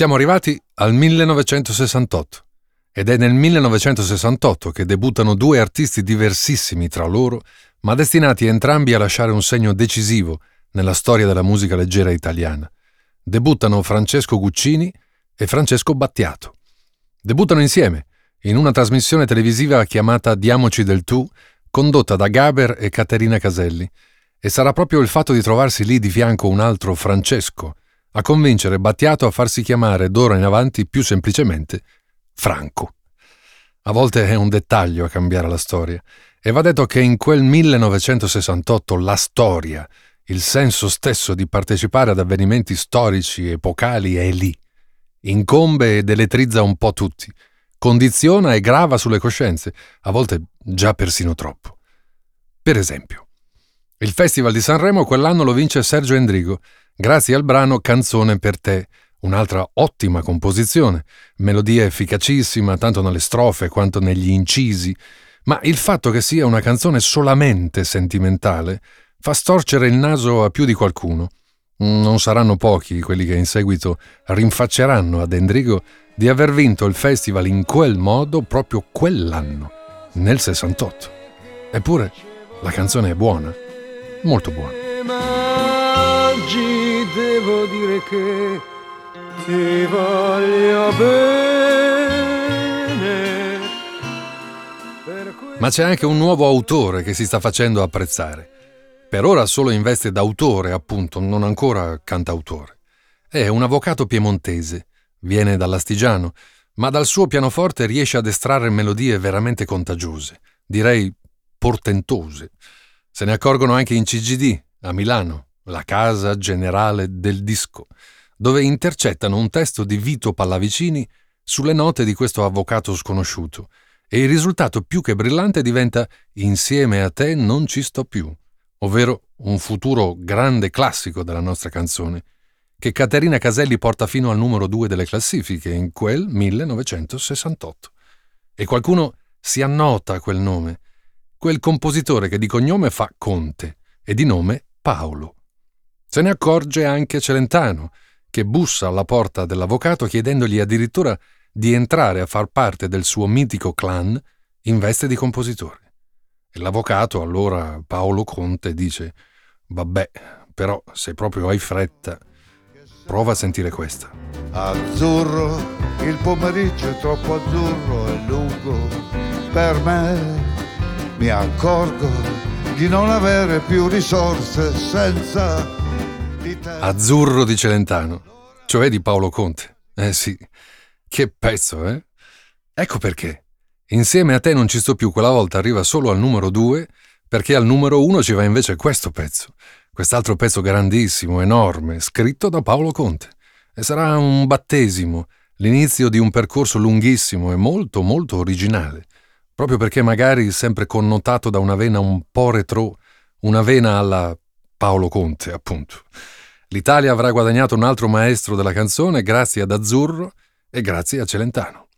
Siamo arrivati al 1968 ed è nel 1968 che debuttano due artisti diversissimi tra loro, ma destinati entrambi a lasciare un segno decisivo nella storia della musica leggera italiana. Debuttano Francesco Guccini e Francesco Battiato. Debuttano insieme in una trasmissione televisiva chiamata Diamoci del tu, condotta da Gaber e Caterina Caselli, e sarà proprio il fatto di trovarsi lì di fianco un altro Francesco a convincere Battiato a farsi chiamare d'ora in avanti più semplicemente Franco. A volte è un dettaglio a cambiare la storia, e va detto che in quel 1968 la storia, il senso stesso di partecipare ad avvenimenti storici epocali è lì. Incombe ed eletrizza un po' tutti, condiziona e grava sulle coscienze, a volte già persino troppo. Per esempio, il Festival di Sanremo quell'anno lo vince Sergio Endrigo, grazie al brano Canzone per te, un'altra ottima composizione, melodia efficacissima tanto nelle strofe quanto negli incisi, ma il fatto che sia una canzone solamente sentimentale fa storcere il naso a più di qualcuno. Non saranno pochi quelli che in seguito rinfacceranno ad Endrigo di aver vinto il festival in quel modo proprio quell'anno, nel 68. Eppure la canzone è buona, molto buona. Devo dire che ti voglio bene. Ma c'è anche un nuovo autore che si sta facendo apprezzare. Per ora solo in veste d'autore, appunto, non ancora cantautore. È un avvocato piemontese Viene dall'astigiano, ma dal suo pianoforte riesce ad estrarre melodie veramente contagiose, direi portentose. Se ne accorgono anche in CGD, a Milano, la casa generale del disco, dove intercettano un testo di Vito Pallavicini sulle note di questo avvocato sconosciuto, e il risultato più che brillante diventa Insieme a te non ci sto più, ovvero un futuro grande classico della nostra canzone, che Caterina Caselli porta fino al numero 2 delle classifiche in quel 1968. E qualcuno si annota quel nome, quel compositore che di cognome fa Conte e di nome Paolo. Se ne accorge anche Celentano, che bussa alla porta dell'avvocato chiedendogli addirittura di entrare a far parte del suo mitico clan in veste di compositore. E l'avvocato, allora Paolo Conte, dice: Vabbè, però se proprio hai fretta, Prova a sentire questa. Azzurro, il pomeriggio è troppo azzurro e lungo per me. Mi accorgo di non avere più risorse senza. Azzurro di Celentano, cioè di Paolo Conte. Eh sì, che pezzo, eh? Ecco perché. Insieme a te non ci sto più, quella volta arriva solo al numero 2, perché al numero 1 ci va invece questo pezzo quest'altro pezzo grandissimo, enorme, scritto da Paolo Conte. E sarà un battesimo, l'inizio di un percorso lunghissimo e molto, molto originale, proprio perché magari sempre connotato da una vena un po' retro, una vena alla Paolo Conte, appunto. L'Italia avrà guadagnato un altro maestro della canzone grazie ad Azzurro e grazie a Celentano.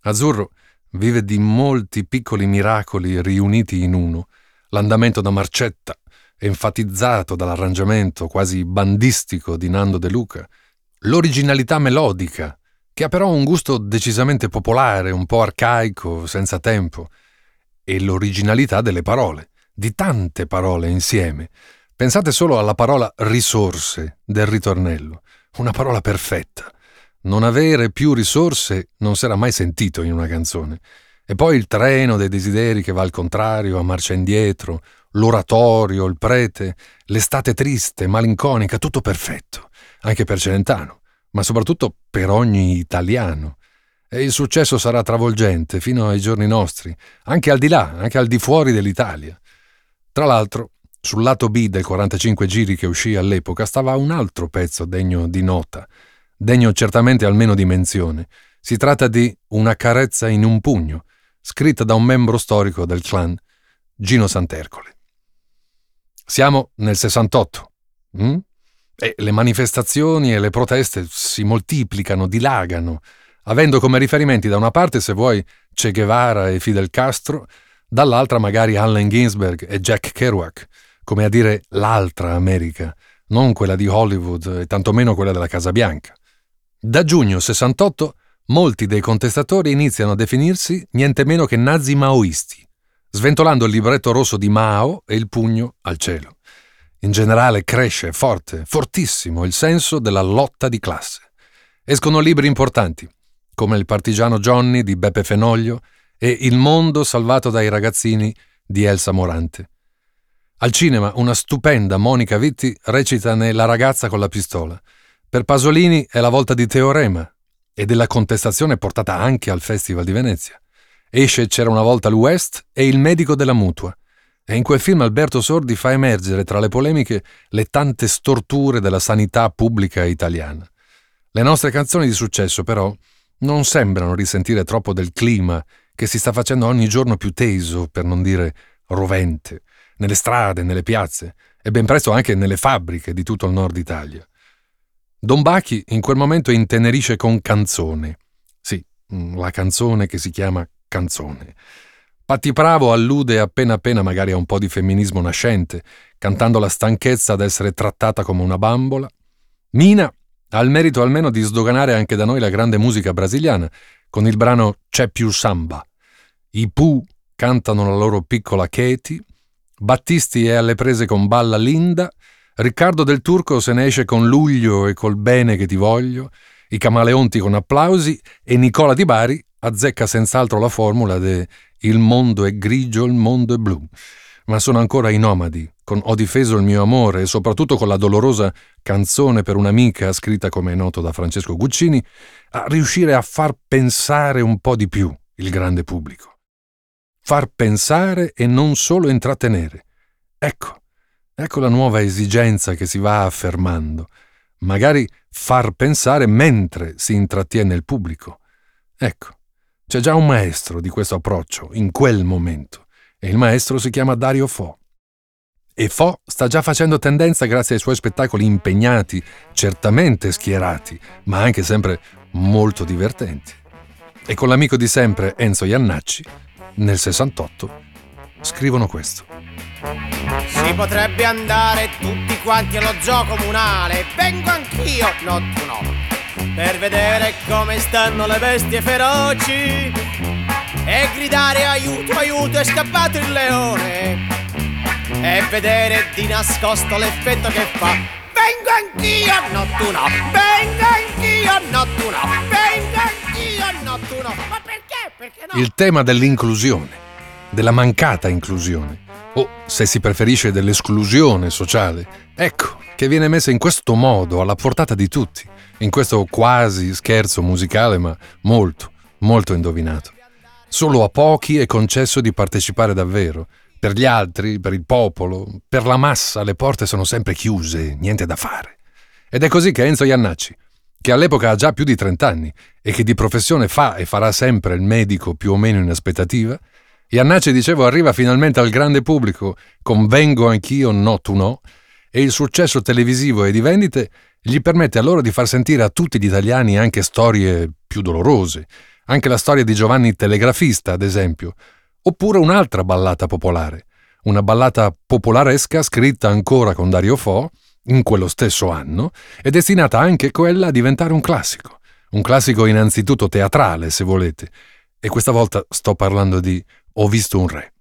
Azzurro vive di molti piccoli miracoli riuniti in uno, l'andamento da marcetta, enfatizzato dall'arrangiamento quasi bandistico di Nando De Luca, l'originalità melodica, che ha però un gusto decisamente popolare, un po' arcaico, senza tempo, e l'originalità delle parole, di tante parole insieme. Pensate solo alla parola risorse del ritornello, una parola perfetta. Non avere più risorse non si era mai sentito in una canzone. E poi il treno dei desideri che va al contrario, a marcia indietro, l'oratorio, il prete, l'estate triste, malinconica, tutto perfetto, anche per Celentano, ma soprattutto per ogni italiano. E il successo sarà travolgente fino ai giorni nostri, anche al di là, anche al di fuori dell'Italia. Tra l'altro, sul lato B del 45 giri che uscì all'epoca stava un altro pezzo degno di nota, degno certamente almeno di menzione. Si tratta di Una carezza in un pugno, scritta da un membro storico del clan, Gino Santercole. Siamo nel 68. Mm? E le manifestazioni e le proteste si moltiplicano, dilagano, avendo come riferimenti da una parte, se vuoi, Che Guevara e Fidel Castro, dall'altra magari Allen Ginsberg e Jack Kerouac, come a dire l'altra America, non quella di Hollywood e tantomeno quella della Casa Bianca. Da giugno 68 molti dei contestatori iniziano a definirsi niente meno che nazi maoisti, sventolando il libretto rosso di Mao e il pugno al cielo. In generale cresce forte, fortissimo il senso della lotta di classe. Escono libri importanti, come Il partigiano Johnny di Beppe Fenoglio e Il mondo salvato dai ragazzini di Elsa Morante. Al cinema una stupenda Monica Vitti recita ne La ragazza con la pistola. Per Pasolini è la volta di Teorema e della contestazione portata anche al Festival di Venezia. Esce C'era una volta l'West e Il medico della mutua. E in quel film Alberto Sordi fa emergere tra le polemiche le tante storture della sanità pubblica italiana. Le nostre canzoni di successo, però, non sembrano risentire troppo del clima che si sta facendo ogni giorno più teso, per non dire rovente, nelle strade, nelle piazze e ben presto anche nelle fabbriche di tutto il nord Italia. Don Bachi in quel momento intenerisce con canzone. Sì, mm, la canzone che si chiama canzone. Patti Bravo allude appena appena magari a un po' di femminismo nascente, cantando la stanchezza d'essere trattata come una bambola. Mina ha il merito almeno di sdoganare anche da noi la grande musica brasiliana, con il brano C'è più samba. I Pooh cantano la loro piccola Katie, Battisti è alle prese con Balla Linda, Riccardo del Turco se ne esce con Luglio e col bene che ti voglio, i Camaleonti con applausi e Nicola Di Bari azzecca senz'altro la formula de Il mondo è grigio, il mondo è blu. Ma sono ancora i nomadi, con Ho difeso il mio amore e soprattutto con la dolorosa canzone per un'amica scritta come è noto da Francesco Guccini, a riuscire a far pensare un po' di più il grande pubblico. Far pensare e non solo intrattenere. Ecco, ecco la nuova esigenza che si va affermando. Magari far pensare mentre si intrattiene il pubblico. Ecco, c'è già un maestro di questo approccio in quel momento e il maestro si chiama Dario Fo. E Fo sta già facendo tendenza grazie ai suoi spettacoli impegnati, certamente schierati, ma anche sempre molto divertenti. E con l'amico di sempre Enzo Iannacci, nel 68, scrivono questo. Si potrebbe andare tutti quanti allo zoo comunale, vengo anch'io, no tu no, per vedere come stanno le bestie feroci. E gridare aiuto, aiuto, è scappato il leone. E vedere di nascosto l'effetto che fa. Vengo anch'io, no tu no, vengo anch'io, no tu no, vengo anch'io, no tu no. Ma perché? Perché no? Il tema dell'inclusione, della mancata inclusione, o se si preferisce dell'esclusione sociale, ecco che viene messa in questo modo alla portata di tutti, in questo quasi scherzo musicale ma molto, molto indovinato. Solo a pochi è concesso di partecipare davvero, per gli altri, per il popolo, per la massa le porte sono sempre chiuse, niente da fare. Ed è così che Enzo Iannacci, che all'epoca ha già più di 30 anni e che di professione fa e farà sempre il medico più o meno in aspettativa, Iannacci, dicevo, arriva finalmente al grande pubblico con Vengo anch'io, no tu no, e il successo televisivo e di vendite gli permette a loro di far sentire a tutti gli italiani anche storie più dolorose, anche la storia di Giovanni Telegrafista, ad esempio, Oppure un'altra ballata popolare, una ballata popolaresca scritta ancora con Dario Fo, in quello stesso anno, e destinata anche quella a diventare un classico. Un classico innanzitutto teatrale, se volete. E questa volta sto parlando di Ho visto un re.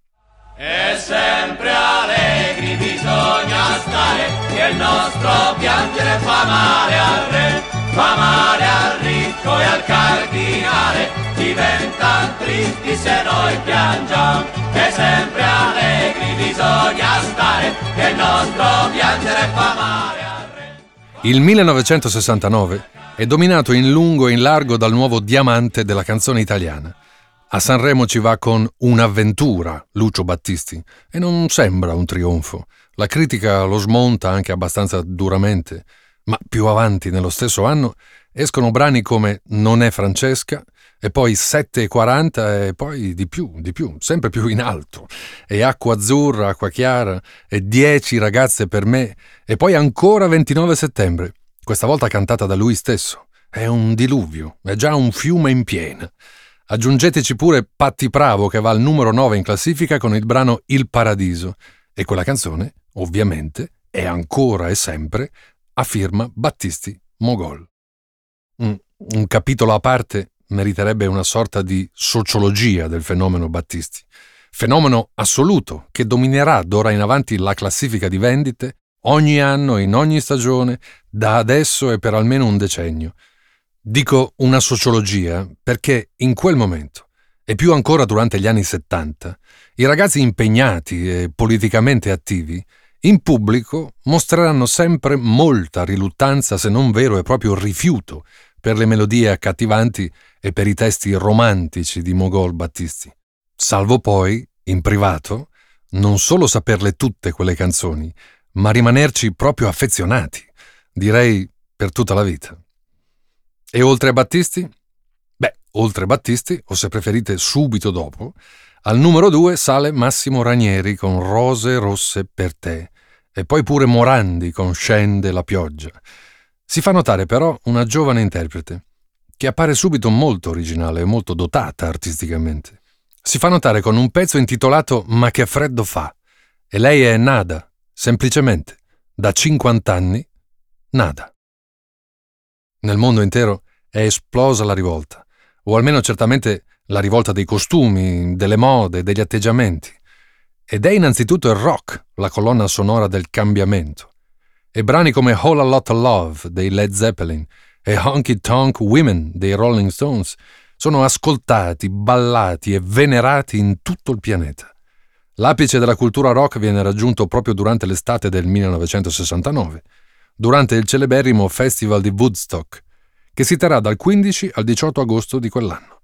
E sempre allegri bisogna stare, che il nostro piangere fa male al re, fa male al ricco e al cardinale diventano tristi se noi piangiamo e sempre allegri bisogna stare che il nostro piangere fa male. Il 1969 è dominato in lungo e in largo dal nuovo diamante della canzone italiana. A Sanremo ci va con Un'avventura, Lucio Battisti, e non sembra un trionfo. La critica lo smonta anche abbastanza duramente, ma più avanti nello stesso anno escono brani come Non è Francesca, e poi 7,40 e poi di più, di più, sempre più in alto, e acqua azzurra, acqua chiara, e 10 ragazze per me, e poi ancora 29 settembre, questa volta cantata da lui stesso. È un diluvio, è già un fiume in piena. Aggiungeteci pure Patti Bravo che va al numero 9 in classifica con il brano Il Paradiso, e quella canzone, ovviamente, è ancora e sempre a firma Battisti Mogol. Un capitolo a parte meriterebbe una sorta di sociologia del fenomeno Battisti. Fenomeno assoluto che dominerà d'ora in avanti la classifica di vendite ogni anno, in ogni stagione, da adesso e per almeno un decennio. Dico una sociologia perché in quel momento, e più ancora durante gli anni 70, i ragazzi impegnati e politicamente attivi in pubblico mostreranno sempre molta riluttanza, se non vero e proprio rifiuto, per le melodie accattivanti e per i testi romantici di Mogol Battisti. Salvo poi, in privato, non solo saperle tutte quelle canzoni, ma rimanerci proprio affezionati, direi per tutta la vita. E oltre a Battisti? Beh, oltre a Battisti, o se preferite subito dopo, al numero due sale Massimo Ranieri con Rose rosse per te, e poi pure Morandi con Scende la pioggia. Si fa notare però una giovane interprete, che appare subito molto originale e molto dotata artisticamente. Si fa notare con un pezzo intitolato Ma che freddo fa, e lei è Nada, semplicemente, da 50 anni, Nada. Nel mondo intero è esplosa la rivolta, o almeno certamente la rivolta dei costumi, delle mode, degli atteggiamenti. Ed è innanzitutto il rock la colonna sonora del cambiamento. E brani come Whole a Lot of Love dei Led Zeppelin e Honky Tonk Women dei Rolling Stones sono ascoltati, ballati e venerati in tutto il pianeta. L'apice della cultura rock viene raggiunto proprio durante l'estate del 1969, durante il celeberrimo Festival di Woodstock, che si terrà dal 15 al 18 agosto di quell'anno.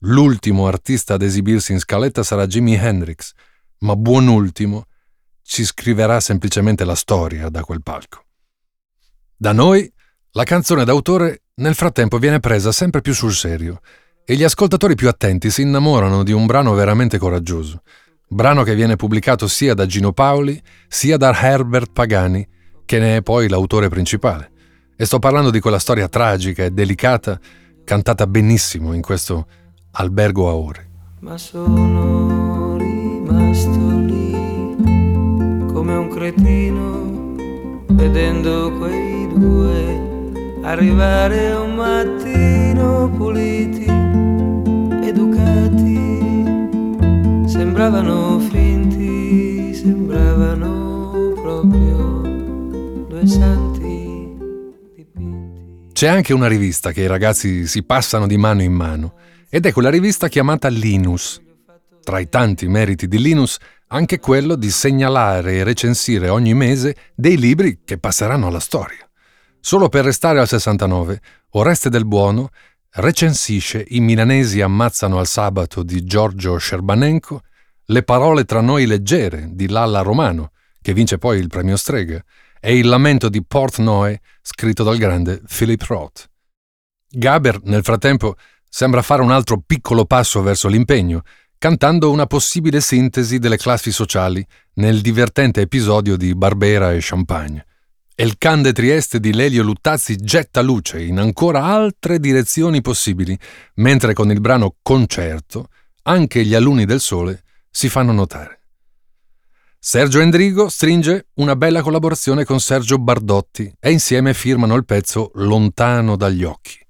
L'ultimo artista ad esibirsi in scaletta sarà Jimi Hendrix, ma buon ultimo ci scriverà semplicemente la storia da quel palco. Da noi, la canzone d'autore nel frattempo viene presa sempre più sul serio e gli ascoltatori più attenti si innamorano di un brano veramente coraggioso, brano che viene pubblicato sia da Gino Paoli sia da Herbert Pagani, che ne è poi l'autore principale. E sto parlando di quella storia tragica e delicata cantata benissimo in questo albergo a ore. Ma sono rimasto cretino vedendo quei due arrivare un mattino puliti, educati, sembravano finti, sembravano proprio due santi. C'è anche una rivista che i ragazzi si passano di mano in mano ed è quella rivista chiamata Linus. Tra i tanti meriti di Linus, anche quello di segnalare e recensire ogni mese dei libri che passeranno alla storia. Solo per restare al 69, Oreste del Buono recensisce I milanesi ammazzano al sabato di Giorgio Scerbanenko, Le parole tra noi leggere di Lalla Romano, che vince poi il premio Strega, e Il lamento di Portnoy, scritto dal grande Philip Roth. Gaber, nel frattempo, sembra fare un altro piccolo passo verso l'impegno, cantando una possibile sintesi delle classi sociali nel divertente episodio di Barbera e Champagne. E il Can de Trieste di Lelio Luttazzi getta luce in ancora altre direzioni possibili, mentre con il brano Concerto anche gli alunni del sole si fanno notare. Sergio Endrigo stringe una bella collaborazione con Sergio Bardotti e insieme firmano il pezzo Lontano dagli occhi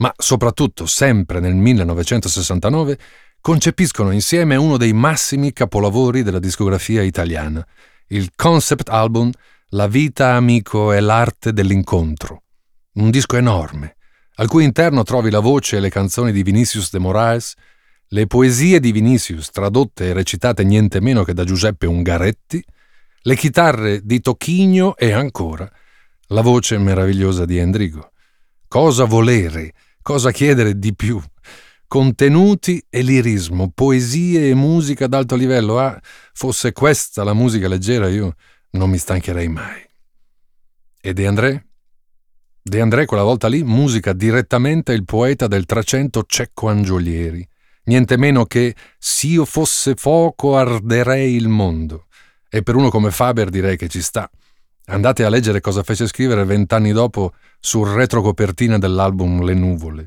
ma soprattutto sempre nel 1969 concepiscono insieme uno dei massimi capolavori della discografia italiana, il concept album La vita amico e l'arte dell'incontro. Un disco enorme, al cui interno trovi la voce e le canzoni di Vinicius de Moraes, le poesie di Vinicius tradotte e recitate niente meno che da Giuseppe Ungaretti, le chitarre di Tocchigno e ancora la voce meravigliosa di Endrigo. Cosa volere? Cosa chiedere di più? Contenuti e lirismo, poesie e musica d'alto livello. Ah, fosse questa la musica leggera, io non mi stancherei mai. E De André? De André quella volta lì musica direttamente il poeta del Trecento Cecco Angiolieri. Niente meno che s'io fosse fuoco arderei il mondo. E per uno come Faber direi che ci sta. Andate a leggere cosa fece scrivere vent'anni dopo sul retrocopertina dell'album Le nuvole.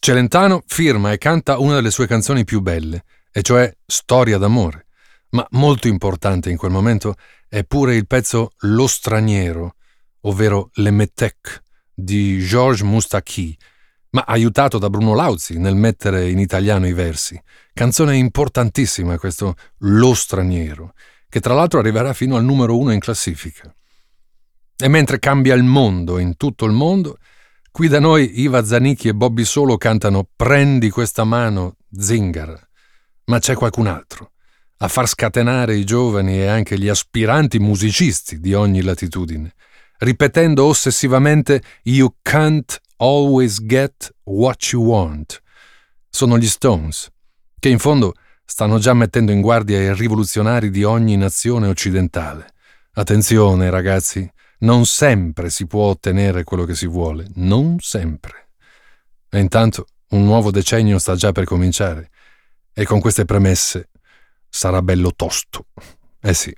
Celentano firma e canta una delle sue canzoni più belle, e cioè Storia d'amore. Ma molto importante in quel momento è pure il pezzo Lo straniero, ovvero Le Metec di Georges Moustaki, ma aiutato da Bruno Lauzi nel mettere in italiano i versi. Canzone importantissima questo Lo straniero, che tra l'altro arriverà fino al numero uno in classifica. E mentre cambia il mondo in tutto il mondo, qui da noi Iva Zanicchi e Bobby Solo cantano Prendi questa mano, zingara. Ma c'è qualcun altro a far scatenare i giovani e anche gli aspiranti musicisti di ogni latitudine, ripetendo ossessivamente You can't always get what you want. Sono gli Stones, che in fondo stanno già mettendo in guardia i rivoluzionari di ogni nazione occidentale. Attenzione, ragazzi, non sempre si può ottenere quello che si vuole, non sempre. E intanto un nuovo decennio sta già per cominciare, e con queste premesse sarà bello tosto. Eh sì.